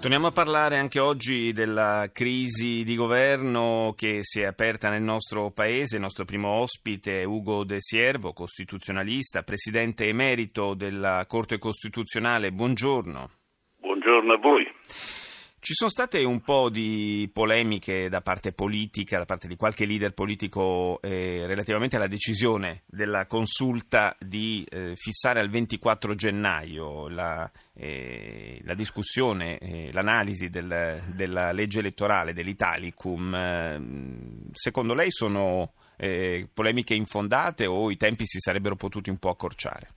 Torniamo a parlare anche oggi della crisi di governo che si è aperta nel nostro paese. Il nostro primo ospite è Ugo De Siervo, costituzionalista, presidente emerito della Corte Costituzionale. Buongiorno. Buongiorno a voi. Ci sono state un po' di polemiche da parte politica, da parte di qualche leader politico eh, relativamente alla decisione della consulta di eh, fissare al 24 gennaio la, eh, la discussione, eh, l'analisi del, della legge elettorale dell'Italicum. Eh, secondo lei sono eh, polemiche infondate o i tempi si sarebbero potuti un po' accorciare?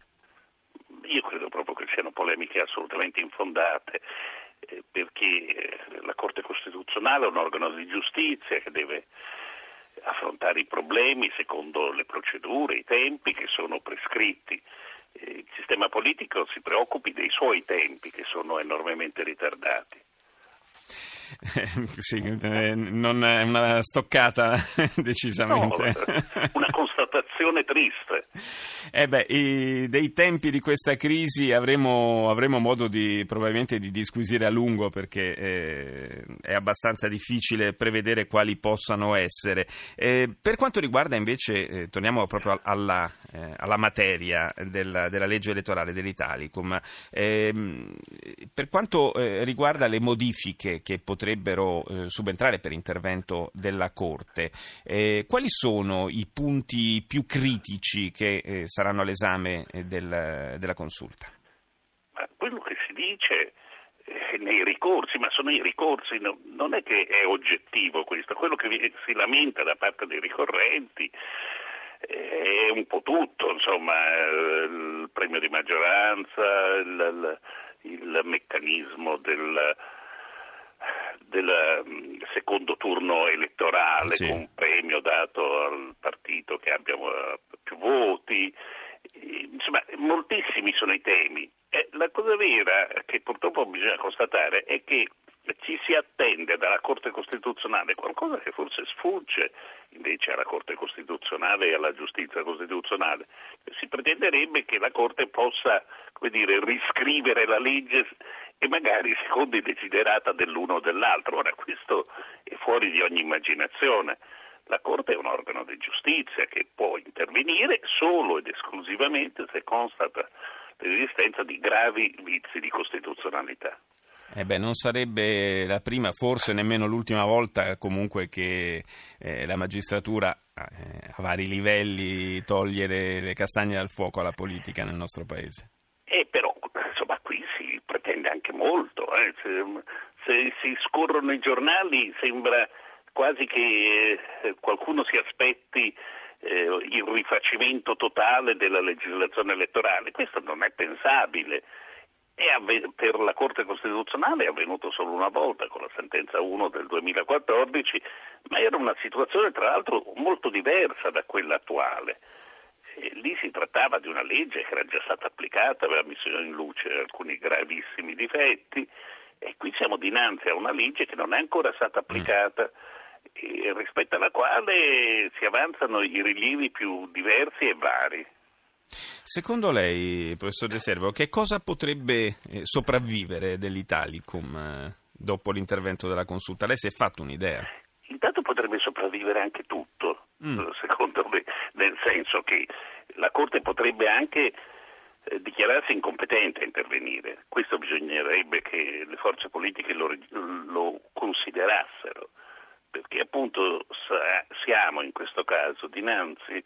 Io credo proprio che siano polemiche assolutamente infondate perché eh, la Corte Costituzionale è un organo di giustizia che deve affrontare i problemi secondo le procedure, i tempi che sono prescritti. Eh, il sistema politico si preoccupi dei suoi tempi che sono enormemente ritardati. sì, non è una stoccata decisamente. No, una constatazione triste. Eh beh, i, dei tempi di questa crisi avremo, avremo modo di, probabilmente di disquisire a lungo perché eh, è abbastanza difficile prevedere quali possano essere. Eh, per quanto riguarda invece, eh, torniamo proprio alla, eh, alla materia del, della legge elettorale dell'Italicum, ehm, per quanto eh, riguarda le modifiche che potrebbero subentrare per intervento della Corte, quali sono i punti più critici che eh, saranno all'esame eh, del, della consulta? Ma quello che si dice eh, nei ricorsi, ma sono i ricorsi, no, non è che è oggettivo questo, quello che si lamenta da parte dei ricorrenti eh, è un po' tutto, insomma, il premio di maggioranza, il, il meccanismo del del mm, secondo turno elettorale sì. con un premio dato al partito che abbia eh, più voti. Insomma, moltissimi sono i temi. E la cosa vera che purtroppo bisogna constatare è che ci si attende dalla Corte Costituzionale qualcosa che forse sfugge invece alla Corte Costituzionale e alla giustizia costituzionale. Si pretenderebbe che la Corte possa dire, riscrivere la legge e magari secondo i desiderata dell'uno o dell'altro. Ora questo è fuori di ogni immaginazione. La Corte è un organo di giustizia che può intervenire solo ed esclusivamente se constata l'esistenza di gravi vizi di costituzionalità. Eh beh, non sarebbe la prima, forse nemmeno l'ultima volta comunque che eh, la magistratura eh, a vari livelli toglie le, le, castagne dal fuoco alla politica nel nostro paese. Eh, però, insomma, qui si pretende anche molto. Eh. Se, se, si scorrono i giornali sembra quasi che eh, qualcuno si aspetti eh, il rifacimento totale della legislazione elettorale. Questo non è pensabile per la Corte Costituzionale è avvenuto solo una volta con la sentenza 1 del 2014, ma era una situazione tra l'altro molto diversa da quella attuale. E lì si trattava di una legge che era già stata applicata, aveva messo in luce alcuni gravissimi difetti e qui siamo dinanzi a una legge che non è ancora stata applicata e rispetto alla quale si avanzano i rilievi più diversi e vari. Secondo lei, professor De Servo, che cosa potrebbe eh, sopravvivere dell'Italicum eh, dopo l'intervento della consulta? Lei si è fatto un'idea? Intanto potrebbe sopravvivere anche tutto, mm. secondo me, nel senso che la Corte potrebbe anche eh, dichiararsi incompetente a intervenire. Questo bisognerebbe che le forze politiche lo, lo considerassero, perché appunto siamo in questo caso dinanzi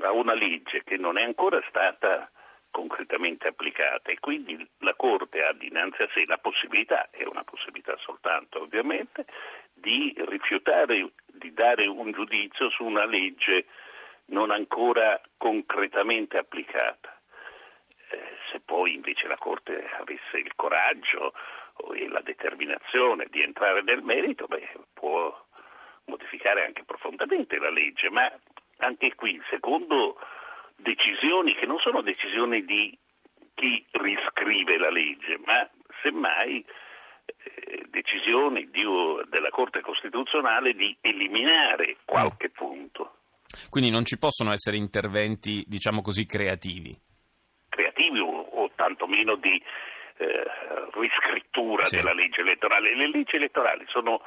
a una legge che non è ancora stata concretamente applicata e quindi la Corte ha dinanzi a sé la possibilità, è una possibilità soltanto ovviamente, di rifiutare di dare un giudizio su una legge non ancora concretamente applicata. Eh, se poi invece la Corte avesse il coraggio e la determinazione di entrare nel merito, beh, può modificare anche profondamente la legge, ma anche qui, secondo decisioni che non sono decisioni di chi riscrive la legge, ma semmai eh, decisioni di, della Corte Costituzionale di eliminare qualche punto. Quindi non ci possono essere interventi, diciamo così, creativi. Creativi o, o tantomeno di eh, riscrittura sì. della legge elettorale. Le leggi elettorali sono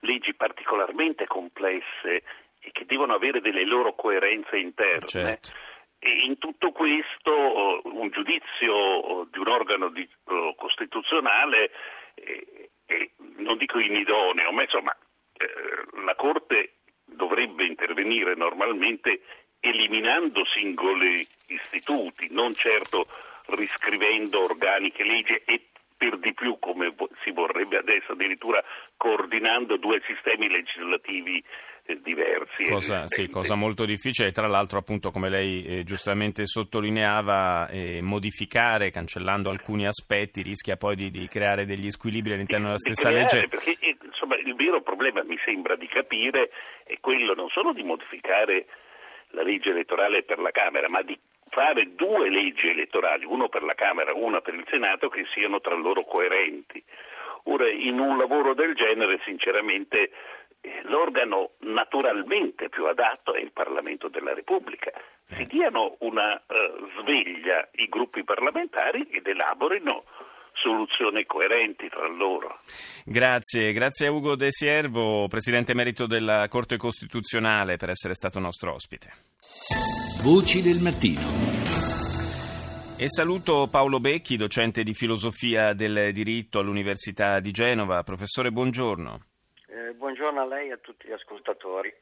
leggi particolarmente complesse e che devono avere delle loro coerenze interne. Certo. E in tutto questo un giudizio di un organo di, uh, costituzionale, eh, eh, non dico inidoneo, ma insomma eh, la Corte dovrebbe intervenire normalmente eliminando singoli istituti, non certo riscrivendo organiche leggi e per di più, come si vorrebbe adesso, addirittura coordinando due sistemi legislativi eh, diversi. Cosa, sì, cosa, molto difficile tra l'altro appunto come lei eh, giustamente sottolineava eh, modificare cancellando alcuni aspetti rischia poi di, di creare degli squilibri all'interno della stessa creare, legge. Perché eh, vero problema mi sembra di capire è quello non solo di modificare la legge elettorale per la Camera ma di fare due leggi elettorali, una per la Camera e una per il Senato, che siano tra loro coerenti. Ora, in un lavoro del genere, sinceramente, eh, l'organo naturalmente più adatto è il Parlamento della Repubblica. Si eh. diano una uh, sveglia i gruppi parlamentari ed elaborino soluzioni coerenti tra loro. Grazie, grazie a Ugo De Siervo, Presidente Emerito della Corte Costituzionale, per essere stato nostro ospite. Voci del mattino. E saluto Paolo Becchi, docente di filosofia del diritto all'Università di Genova. Professore, buongiorno buongiorno a lei e a tutti gli ascoltatori.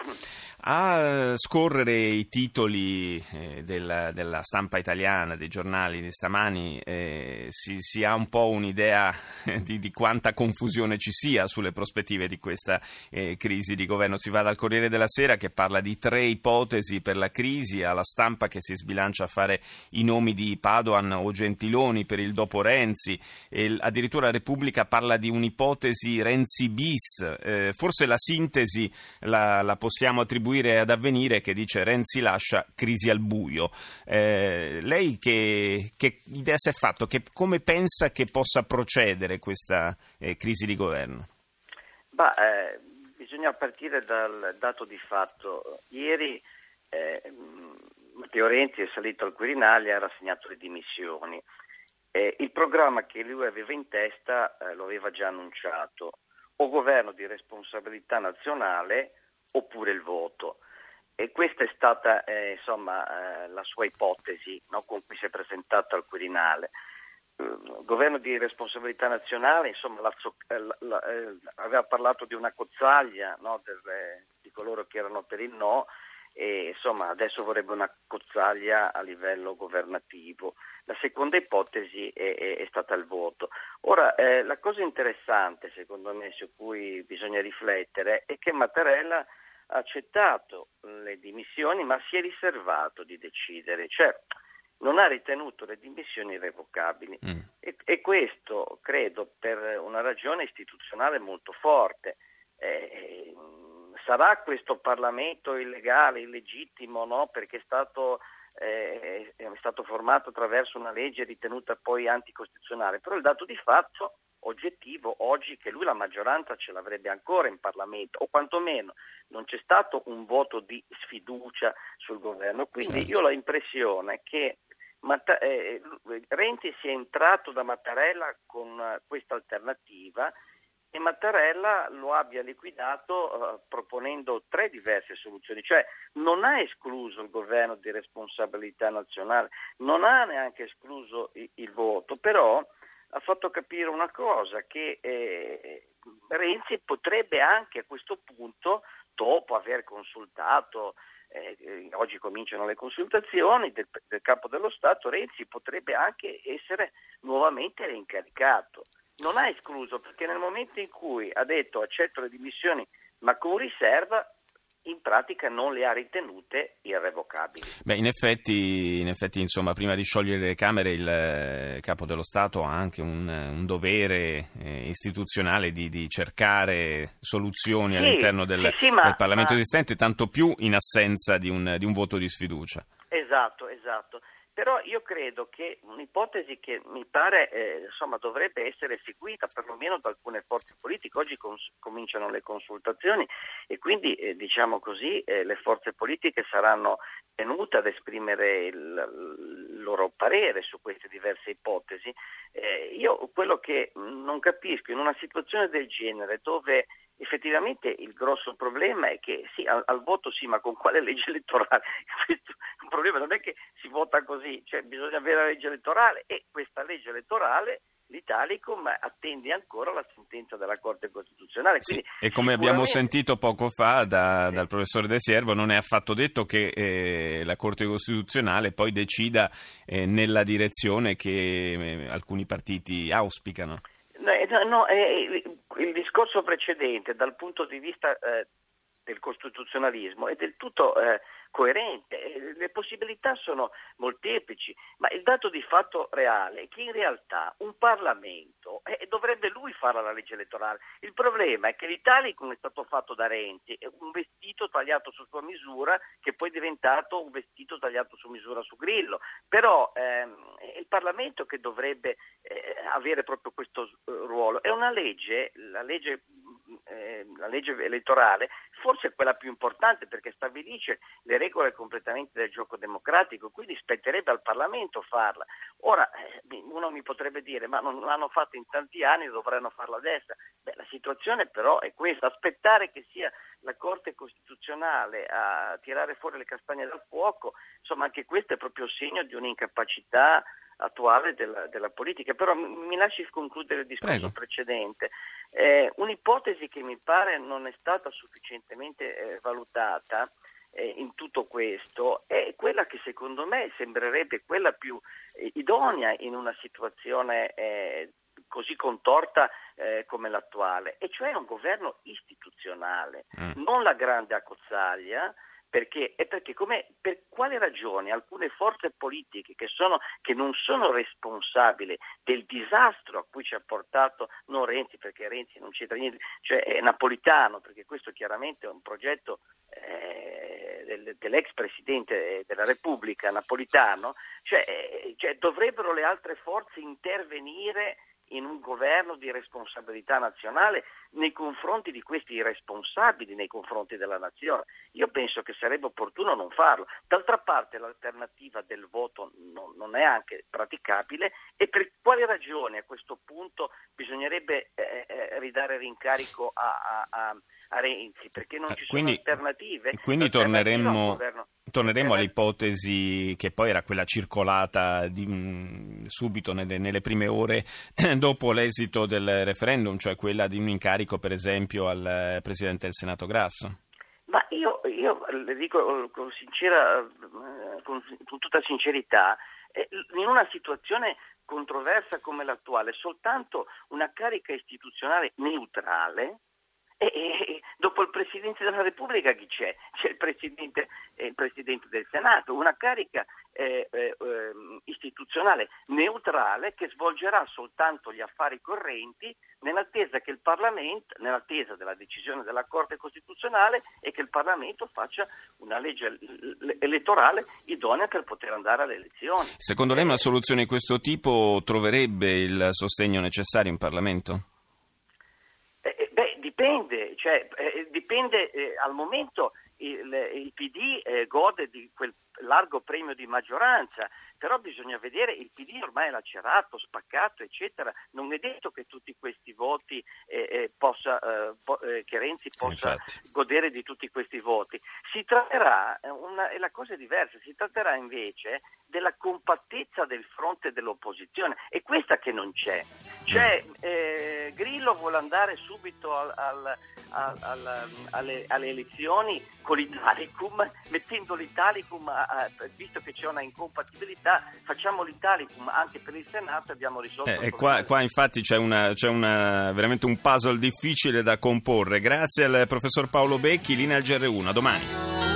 A scorrere i titoli eh, della, della, stampa italiana, dei giornali di stamani, eh, si, si, ha un po' un'idea di, di, quanta confusione ci sia sulle prospettive di questa eh, crisi di governo. Si va dal Corriere della Sera che parla di tre ipotesi per la crisi, alla stampa che si sbilancia a fare i nomi di Padoan o Gentiloni per il dopo Renzi, e addirittura la Repubblica parla di un'ipotesi Renzi bis, eh, forse la sintesi la, la, possiamo attribuire ad avvenire che dice Renzi lascia crisi al buio. Eh, lei che, che, idea si è fatto? Che, come pensa che possa procedere questa eh, crisi di governo? Bah, eh, bisogna partire dal dato di fatto. Ieri eh, Matteo Renzi è salito al Quirinale e ha rassegnato le dimissioni. Eh, il programma che lui aveva in testa eh, lo aveva già annunciato o governo di responsabilità nazionale oppure il voto. E questa è stata eh, insomma, eh, la sua ipotesi no, con cui si è presentato al Quirinale. Uh, governo di responsabilità nazionale, insomma, la, la, la, eh, aveva parlato di una cozzaglia no, del, di coloro che erano per il no e insomma adesso vorrebbe una cozzaglia a livello governativo. La seconda ipotesi è, è, è stata il voto. La cosa interessante secondo me su cui bisogna riflettere è che Mattarella ha accettato le dimissioni ma si è riservato di decidere, cioè non ha ritenuto le dimissioni irrevocabili mm. e, e, questo credo per una ragione istituzionale molto forte. Eh, sarà questo Parlamento illegale, illegittimo, no? perché è stato, eh, è stato formato attraverso una legge ritenuta poi anticostituzionale, però il dato di fatto oggettivo oggi che lui la maggioranza ce l'avrebbe ancora in Parlamento o quantomeno non c'è stato un voto di sfiducia sul governo. Quindi certo. io ho l'impressione che Matta- eh, Renzi sia entrato da Mattarella con questa alternativa e Mattarella lo abbia liquidato uh, proponendo tre diverse soluzioni, cioè non ha escluso il governo di responsabilità nazionale, non ha neanche escluso il, il voto, però ha fatto capire una cosa, che eh, Renzi potrebbe anche a questo punto, dopo aver consultato eh, oggi cominciano le consultazioni del, del, capo dello Stato, Renzi potrebbe anche essere nuovamente reincaricato. Non ha escluso perché nel momento in cui ha detto accetto le dimissioni ma con riserva, in pratica non le ha ritenute irrevocabili. Beh, in effetti, in effetti insomma, prima di sciogliere le Camere il eh, Capo dello Stato ha anche un, un dovere eh, istituzionale di, di, cercare soluzioni sì, all'interno del, sì, sì, ma, del Parlamento ma... esistente, tanto più in assenza di un, di un voto di sfiducia. Esatto, esatto. Però io credo che un'ipotesi che mi pare eh, insomma, dovrebbe essere seguita perlomeno da alcune forze politiche, oggi cons- cominciano le consultazioni e quindi eh, diciamo così eh, le forze politiche saranno tenute ad esprimere il, il loro parere su queste diverse ipotesi. Eh, io quello che non capisco in una situazione del genere dove effettivamente il grosso problema è che sì, al, al, voto sì, ma con quale legge elettorale? Questo, il problema non è che si vota così, cioè bisogna avere la legge elettorale e questa legge elettorale l'Italicum attende ancora la sentenza della Corte Costituzionale. Sì, e come abbiamo sentito poco fa da, sì. dal professore De Siervo, non è affatto detto che eh, la Corte Costituzionale poi decida eh, nella direzione che eh, alcuni partiti auspicano. No, no, eh, il discorso precedente dal punto di vista eh, del costituzionalismo è del tutto eh, coerente, eh, le possibilità sono molteplici, ma il dato di fatto reale è che in realtà un Parlamento eh, dovrebbe lui fare la legge elettorale. Il problema è che l'Italicum è stato fatto da Renzi, è un vestito tagliato su sua misura che poi è diventato un vestito tagliato su misura su Grillo, però ehm, è il Parlamento che dovrebbe eh, avere proprio questo eh, ruolo. È una legge, la legge eh, la legge elettorale forse è quella più importante perché stabilisce le regole completamente del gioco democratico, quindi spetterebbe al Parlamento farla. Ora eh, uno mi potrebbe dire ma non l'hanno fatto in tanti anni, dovranno farla adesso. Beh, la situazione però è questa, aspettare che sia la Corte Costituzionale a tirare fuori le castagne dal fuoco, insomma anche questo è proprio segno di un'incapacità attuale della, della, politica. Però mi lasci concludere il discorso Prego. precedente. Eh, un'ipotesi che mi pare non è stata sufficientemente eh, valutata eh, in tutto questo è quella che secondo me sembrerebbe quella più eh, idonea in una situazione eh, così contorta eh, come l'attuale, e cioè un governo istituzionale, mm. non la grande accozzaglia perché? È perché per quale ragione alcune forze politiche che, sono, che, non sono responsabili del disastro a cui ci ha portato non Renzi, perché Renzi non c'entra niente, cioè è napolitano, perché questo chiaramente è un progetto eh, del, dell'ex presidente della Repubblica napolitano, cioè, eh, cioè dovrebbero le altre forze intervenire in un governo di responsabilità nazionale nei confronti di questi irresponsabili nei confronti della nazione. Io penso che sarebbe opportuno non farlo. D'altra parte l'alternativa del voto non, non è anche praticabile e per quale ragione a questo punto bisognerebbe eh, eh, ridare rincarico a, a, a, a, Renzi? Perché non ci quindi, sono alternative. Quindi torneremmo, torneremo all'ipotesi che poi era quella circolata di, mh, subito nelle, nelle prime ore dopo l'esito del referendum, cioè quella di un incarico per esempio al eh, Presidente del Senato Grasso? Ma io, io le dico con, sincera, eh, con, con tutta sincerità, eh, in una situazione controversa come l'attuale, soltanto una carica istituzionale neutrale e, dopo il Presidente della Repubblica chi c'è? C'è il Presidente, eh, il Presidente del Senato, una carica eh, eh, ehm, istituzionale neutrale che svolgerà soltanto gli affari correnti nell'attesa, nell'attesa della decisione della Corte Costituzionale e che il Parlamento faccia una legge elettorale idonea per poter andare alle elezioni. Secondo lei una soluzione di questo tipo troverebbe il sostegno necessario in Parlamento? Dipende, cioè, eh, dipende eh, al momento il, il PD eh, gode di quel largo premio di maggioranza, però bisogna vedere, il PD ormai è lacerato, spaccato, eccetera, non è detto che tutti questi voti eh, eh, possa, eh, po- eh, che Renzi possa Infatti. godere di tutti questi voti. Si tratterà, eh, una, la cosa è diversa, si tratterà invece della compattezza del fronte dell'opposizione, è questa che non c'è. C'è mm. eh, Grillo vuole andare subito al, al, al, alle, alle, elezioni con l'Italicum, mettendo l'Italicum, a, a, visto che c'è una incompatibilità, facciamo l'Italicum anche per il Senato e abbiamo risolto eh, il problema. Qua, qua infatti c'è, una, c'è una, veramente un puzzle difficile da comporre. Grazie al professor Paolo Becchi, linea al GR1, a domani.